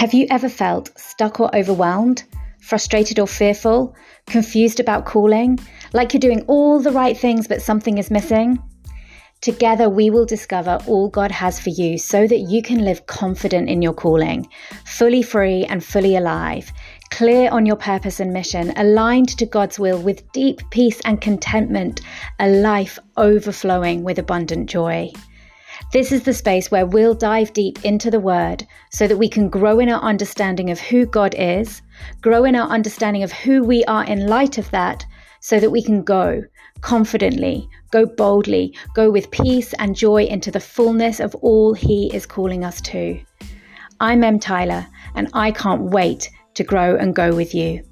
Have you ever felt stuck or overwhelmed, frustrated or fearful, confused about calling, like you're doing all the right things but something is missing? Together, we will discover all God has for you so that you can live confident in your calling, fully free and fully alive, clear on your purpose and mission, aligned to God's will with deep peace and contentment, a life overflowing with abundant joy. This is the space where we'll dive deep into the Word so that we can grow in our understanding of who God is, grow in our understanding of who we are in light of that, so that we can go confidently, go boldly, go with peace and joy into the fullness of all He is calling us to. I'm Em Tyler, and I can't wait to grow and go with you.